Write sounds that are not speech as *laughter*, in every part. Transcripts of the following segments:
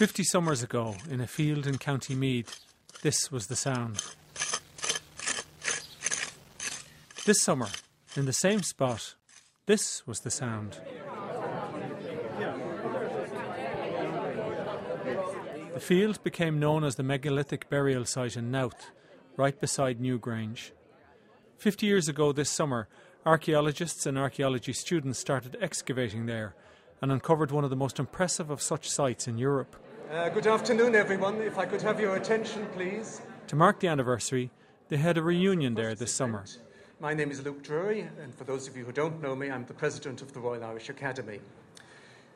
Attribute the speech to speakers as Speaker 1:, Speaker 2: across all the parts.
Speaker 1: Fifty summers ago, in a field in County Meath, this was the sound. This summer, in the same spot, this was the sound. The field became known as the megalithic burial site in Knowth, right beside Newgrange. Fifty years ago this summer, archaeologists and archaeology students started excavating there and uncovered one of the most impressive of such sites in Europe.
Speaker 2: Uh, good afternoon, everyone. If I could have your attention, please.
Speaker 1: To mark the anniversary, they had a reunion there this summer.
Speaker 2: My name is Luke Drury, and for those of you who don't know me, I'm the president of the Royal Irish Academy.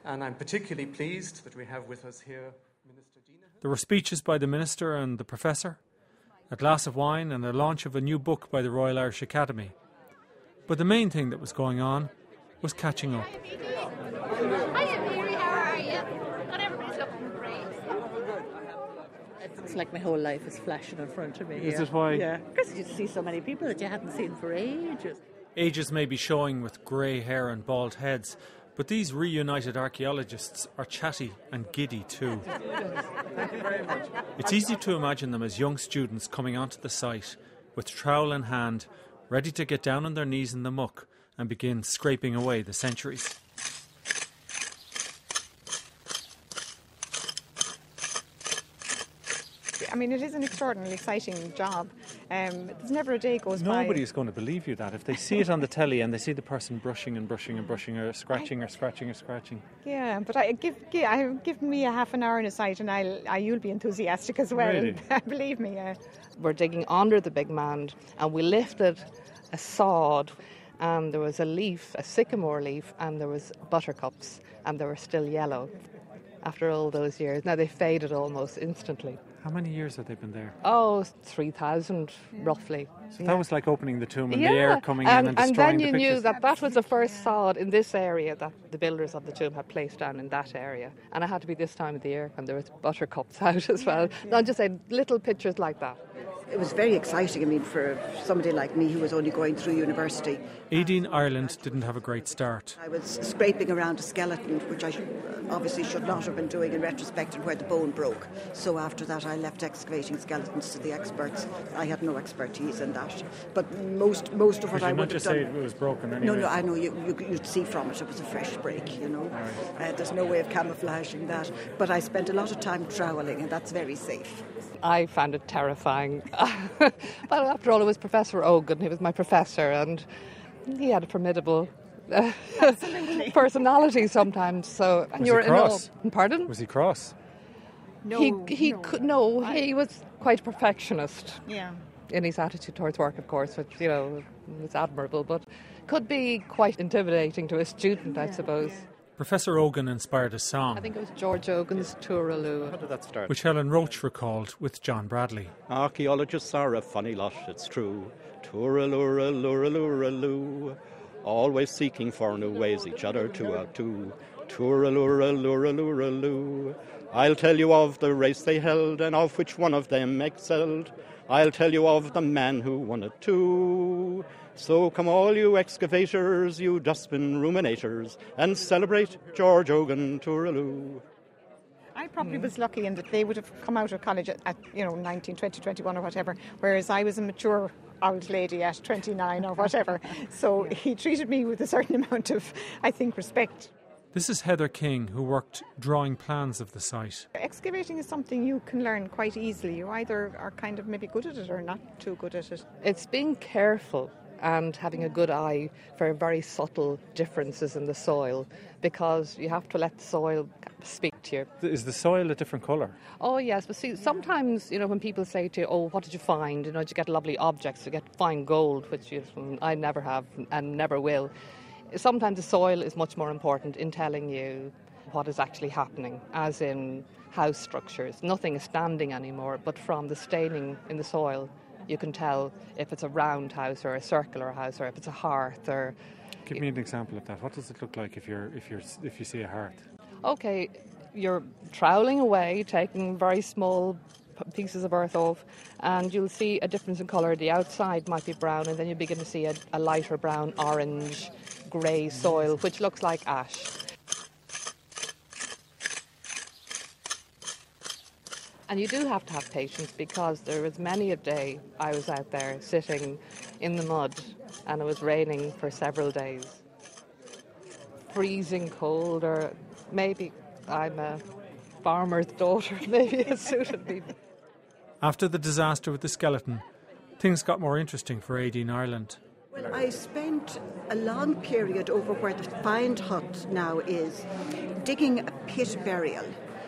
Speaker 2: And I'm particularly pleased that we have with us here Minister Deenihan.
Speaker 1: There were speeches by the minister and the professor, a glass of wine, and a launch of a new book by the Royal Irish Academy. But the main thing that was going on was catching up.
Speaker 3: Hiya, Mary, how are you? God, everybody's looking great.
Speaker 4: It's like my whole life is flashing in front of me.
Speaker 1: Is
Speaker 4: yeah.
Speaker 1: it why?
Speaker 4: Yeah, because you see so many people that you hadn't seen for ages.
Speaker 1: Ages may be showing with grey hair and bald heads, but these reunited archaeologists are chatty and giddy too. *laughs* It's easy to imagine them as young students coming onto the site with trowel in hand, ready to get down on their knees in the muck and begin scraping away the centuries.
Speaker 5: I mean, it is an extraordinarily exciting job. Um, there's never a day goes by.
Speaker 1: Nobody's going to believe you that if they see it on the telly and they see the person brushing and brushing and brushing or scratching or scratching or scratching.
Speaker 5: Yeah, but I give, give I give me a half an hour in a site, and I'll I, you'll be enthusiastic as well.
Speaker 1: Really? *laughs*
Speaker 5: Believe me. Uh,
Speaker 4: We're digging under the big mound, and we lifted a sod, and there was a leaf, a sycamore leaf, and there was buttercups, and they were still yellow after all those years. Now they faded almost instantly.
Speaker 1: How many years have they been there?
Speaker 4: Oh, 3,000 roughly.
Speaker 1: So that was like opening the tomb and
Speaker 4: yeah.
Speaker 1: the air coming
Speaker 4: and,
Speaker 1: in and destroying
Speaker 4: then you
Speaker 1: pictures.
Speaker 4: knew that that was the first sod in this area that the builders of the tomb had placed down in that area. And it had to be this time of the year, and there was buttercups *laughs* out as well. No, I'm just saying, little pictures like that.
Speaker 6: It was very exciting. I mean, for somebody like me who was only going through university,
Speaker 1: Aideen Ireland didn't have a great start.
Speaker 6: I was scraping around a skeleton, which I obviously should not have been doing in retrospect, and where the bone broke. So after that, I left excavating skeletons to the experts. I had no expertise in that, but most most of what I would have
Speaker 1: just say
Speaker 6: done.
Speaker 1: it was broken anyway?
Speaker 6: No, no, I know you, you, you'd see from it. It was a fresh break, you know. Uh, there's no way of camouflaging that. But I spent a lot of time troweling, and that's very safe.
Speaker 4: I found it terrifying. *laughs* but after all, it was Professor Eogan. He was my professor, and he had a formidable uh, *laughs* personality sometimes. So, and
Speaker 1: Was
Speaker 4: you're
Speaker 1: he cross?
Speaker 4: in awe. Pardon?
Speaker 1: Was he cross?
Speaker 5: no,
Speaker 4: he he
Speaker 5: no.
Speaker 4: could no. He was quite a perfectionist.
Speaker 5: Yeah.
Speaker 4: in his attitude towards work, of course, which you know was admirable, but could be quite intimidating to a student, I suppose.
Speaker 1: Professor Eogan inspired a
Speaker 4: I
Speaker 1: song, I
Speaker 4: think it was George Eogan's Tooraloo.
Speaker 7: How did that start?
Speaker 1: which Helen Roche recalled with John Bradley.
Speaker 7: Archaeologists are a funny lot, it's true. Tooralura, luraluraloo. Always seeking for new ways each other to outdo. Tooralura, luraluraloo. I'll tell you of the race they held and of which one of them excelled. I'll tell you of the man who won it too. So come all you excavators, you dustbin ruminators, and celebrate George Eogan Tooraloo.
Speaker 5: I probably was lucky in that they would have come out of college at, at you know 19, 20, 21 or whatever, whereas I was a mature old lady at 29 or whatever. so he treated me with a certain *laughs* amount of, I think, respect.
Speaker 1: This is Heather King, who worked drawing plans of the site.
Speaker 5: Excavating is something you can learn quite easily. You either are kind of maybe good at it or not too good at it.
Speaker 4: It's being careful and having a good eye for very subtle differences in the soil because you have to let the soil speak to you.
Speaker 1: Is the soil a different colour?
Speaker 4: Oh yes, but see, sometimes you know when people say to you, "Oh, what did you find?" You know, did you get lovely objects, you get fine gold, which you, I never have and never will. Sometimes the soil is much more important in telling you what is actually happening, as in house structures. Nothing is standing anymore, but from the staining in the soil, you can tell if it's a round house or a circular house, or if it's a hearth, or
Speaker 1: Give me an example of that. What does it look like if you're if you're if you see a hearth?
Speaker 4: okay, you're troweling away, taking very small pieces of earth off, and you'll see a difference in colour. The outside might be brown, and then you begin to see a, a lighter brown, orange, grey soil, which looks like ash. And you do have to have patience because there was many a day I was out there sitting in the mud and it was raining for several days. Freezing cold, or maybe I'm a farmer's daughter, *laughs* maybe it suited me.
Speaker 1: After the disaster with the skeleton, things got more interesting for Aideen Ireland.
Speaker 6: Well, I spent a long period over where the find hut now is, digging a pit burial.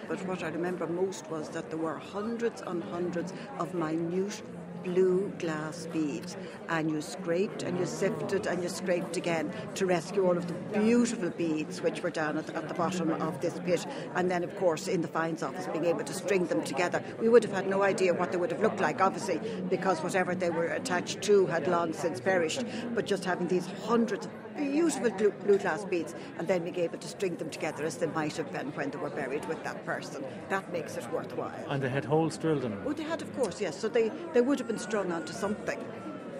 Speaker 6: But what I remember most was that there were hundreds and hundreds of minute blue glass beads and you scraped and you sifted and you scraped again to rescue all of the beautiful beads which were down at the, at the bottom of this pit. And then of course in the finds office being able to string them together. We would have had no idea what they would have looked like obviously because whatever they were attached to had long since perished. But just having these hundreds of beautiful blue, blue glass beads and then being able to string them together as they might have been when they were buried with that person that makes it worthwhile
Speaker 1: And they had holes drilled in them.
Speaker 6: Oh, they had, of course, yes. So they, they would have been strung onto something.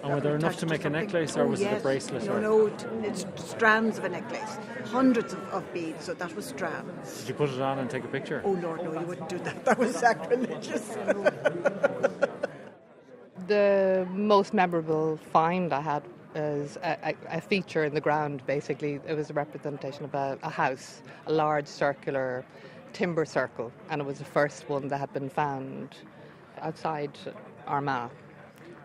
Speaker 1: And were there enough to make a necklace, or
Speaker 6: Oh,
Speaker 1: was it a bracelet?
Speaker 6: No,
Speaker 1: or-
Speaker 6: no, it's strands of a necklace. Hundreds of, of beads, so that was strands.
Speaker 1: Did you put it on and take a picture?
Speaker 6: Oh, Lord, no, you wouldn't do that. *laughs* That was sacrilegious. *laughs*
Speaker 4: The most memorable find I had was a, a, a feature in the ground, basically. It was a representation of a, a house, a large circular timber circle, and it was the first one that had been found outside Armagh.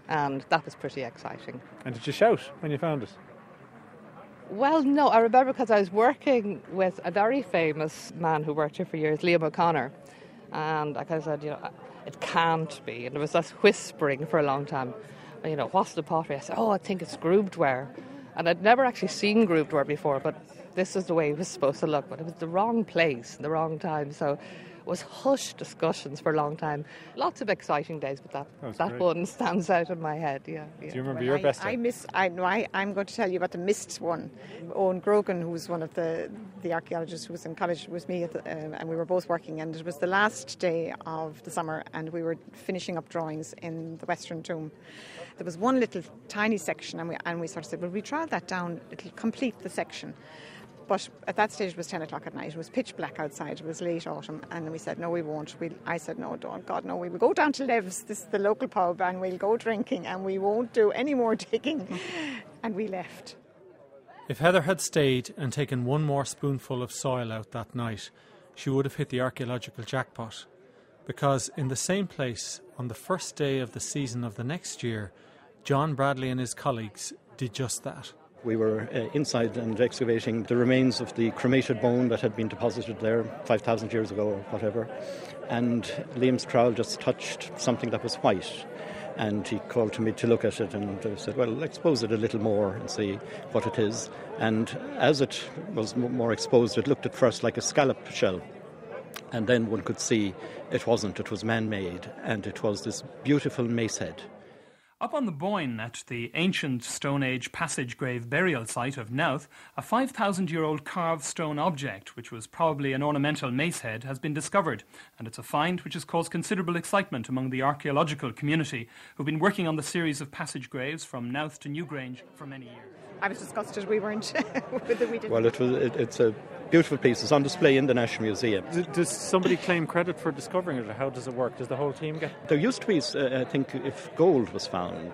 Speaker 4: And that was pretty exciting.
Speaker 1: And did you shout when you found it?
Speaker 4: Well, no, I remember because I was working with a very famous man who worked here for years, Liam O'Connor, and I kind of said, you know, it can't be. And there was this whispering for a long time, you know, what's the pottery? I said, oh, I think it's grooved ware. And I'd never actually seen grooved ware before, but this is the way it was supposed to look. But it was the wrong place, the wrong time. So was hushed discussions for a long time. Lots of exciting days, but that,
Speaker 1: That's
Speaker 4: that one stands out in my head, yeah. yeah.
Speaker 1: Do you remember
Speaker 5: Well,
Speaker 1: your
Speaker 5: I,
Speaker 1: best?
Speaker 5: I
Speaker 1: day?
Speaker 5: miss. I no. I, I'm going to tell you about the missed one. Eoin Grogan, who was one of the the archaeologists who was in college with me, at the, um, and we were both working. And it was the last day of the summer, and we were finishing up drawings in the Western Tomb. There was one little tiny section, and we and we sort of said, "Well, we trial that down. It'll complete the section." But at that stage, it was 10 o'clock at night. It was pitch black outside. It was late autumn. And we said, no, we won't. we I said, no, don't. God, no. We will go down to Lev's, this is the local pub, and we'll go drinking, and we won't do any more *laughs* digging. and we left.
Speaker 1: If Heather had stayed and taken one more spoonful of soil out that night, she would have hit the archaeological jackpot. Because in the same place, on the first day of the season of the next year, John Bradley and his colleagues did just that.
Speaker 7: We were uh, inside and excavating the remains of the cremated bone that had been deposited there 5,000 years ago or whatever. And Liam's trowel just touched something that was white. And he called to me to look at it and I said, Well, expose it a little more and see what it is. And as it was more exposed, it looked at first like a scallop shell. And then one could see it wasn't, it was man made. And it was this beautiful mace head.
Speaker 8: Up on the Boyne, at the ancient Stone Age passage grave burial site of Knowth, a 5,000 year old carved stone object, which was probably an ornamental mace head, has been discovered, and it's a find which has caused considerable excitement among the archaeological community, who've been working on the series of passage graves from Knowth to Newgrange for many years.
Speaker 5: I was disgusted we weren't, with *laughs* that we didn't.
Speaker 7: Well, it was, it, it's a beautiful piece. It's on display in the National Museum.
Speaker 1: Does somebody claim credit for discovering it, or how does it work? Does the whole team get?
Speaker 7: There used to be, uh, I think, if gold was found,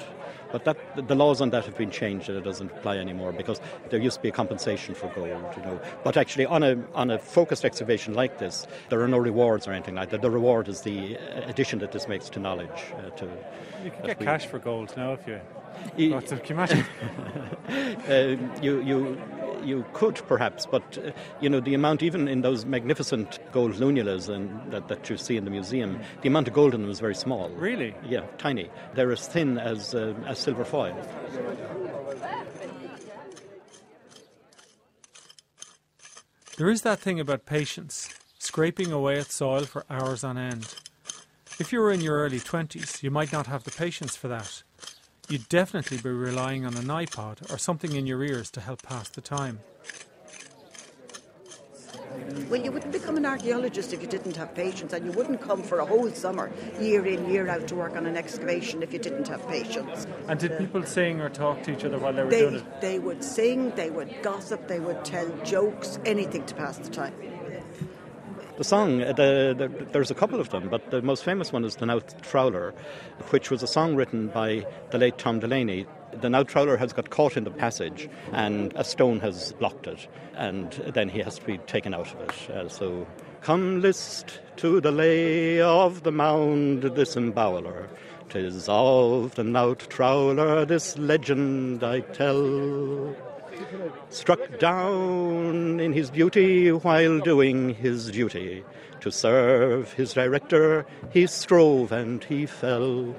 Speaker 7: but that the laws on that have been changed and it doesn't apply anymore because there used to be a compensation for gold, you know. But actually, on a on a focused excavation like this, there are no rewards or anything like that. The reward is the uh, addition that this makes to knowledge. Uh, to
Speaker 1: You can get
Speaker 7: we-
Speaker 1: cash for gold now if you.
Speaker 7: Y-
Speaker 1: Lots of- Can you imagine? *laughs*
Speaker 7: uh, you you you could perhaps, but uh, you know the amount even in those magnificent gold lunulas and that, that you see in the museum, the amount of gold in them is very small.
Speaker 1: Really?
Speaker 7: Yeah, tiny. They're as thin as uh, as silver foil.
Speaker 1: There is that thing about patience, scraping away at soil for hours on end. If you were in your early 20s, you might not have the patience for that. You'd definitely be relying on an iPod or something in your ears to help pass the time.
Speaker 6: Well, you wouldn't become an archaeologist if you didn't have patience, and you wouldn't come for a whole summer, year in, year out, to work on an excavation if you didn't have patience.
Speaker 1: And did people sing or talk to each other while they were doing it?
Speaker 6: they would sing, they would gossip, they would tell jokes, anything to pass the time.
Speaker 7: The song, uh, the, the, there's a couple of them, but the most famous one is The Knowth Troweller, which was a song written by the late Tom Delaney. The Knowth Troweller has got caught in the passage and a stone has blocked it, and then he has to be taken out of it. Uh, so, come list to the lay of the mound, this embowler. Tis of the Knowth Troweller this legend I tell struck down in his beauty while doing his duty. To serve his director, he strove and he fell.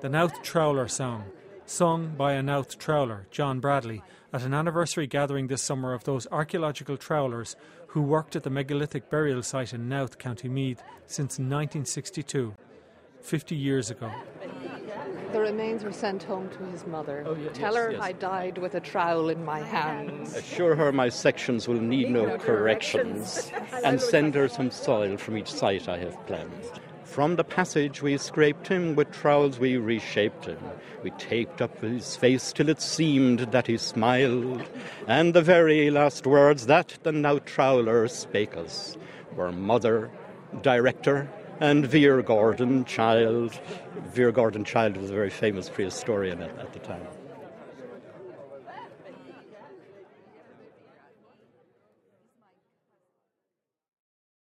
Speaker 1: The Knowth Troweller song, sung by a Knowth Troweller, John Bradley, at an anniversary gathering this summer of those archaeological trowellers who worked at the megalithic burial site in Knowth, County Meath, since 1962, 50 years ago.
Speaker 4: The remains were sent home to his mother.
Speaker 7: Oh, yeah,
Speaker 4: Tell
Speaker 7: yes,
Speaker 4: her
Speaker 7: yes.
Speaker 4: I died with a trowel in my hands.
Speaker 7: Assure her my sections will need no corrections, *laughs* and send her some soil from each site I have planned. From the passage we scraped him, with trowels we reshaped him. We taped up his face till it seemed that he smiled, and the very last words that the Knowth troweller spake us were mother, director, and Vere Gordon Childe. Vere Gordon Childe was a very famous prehistorian at, at the time.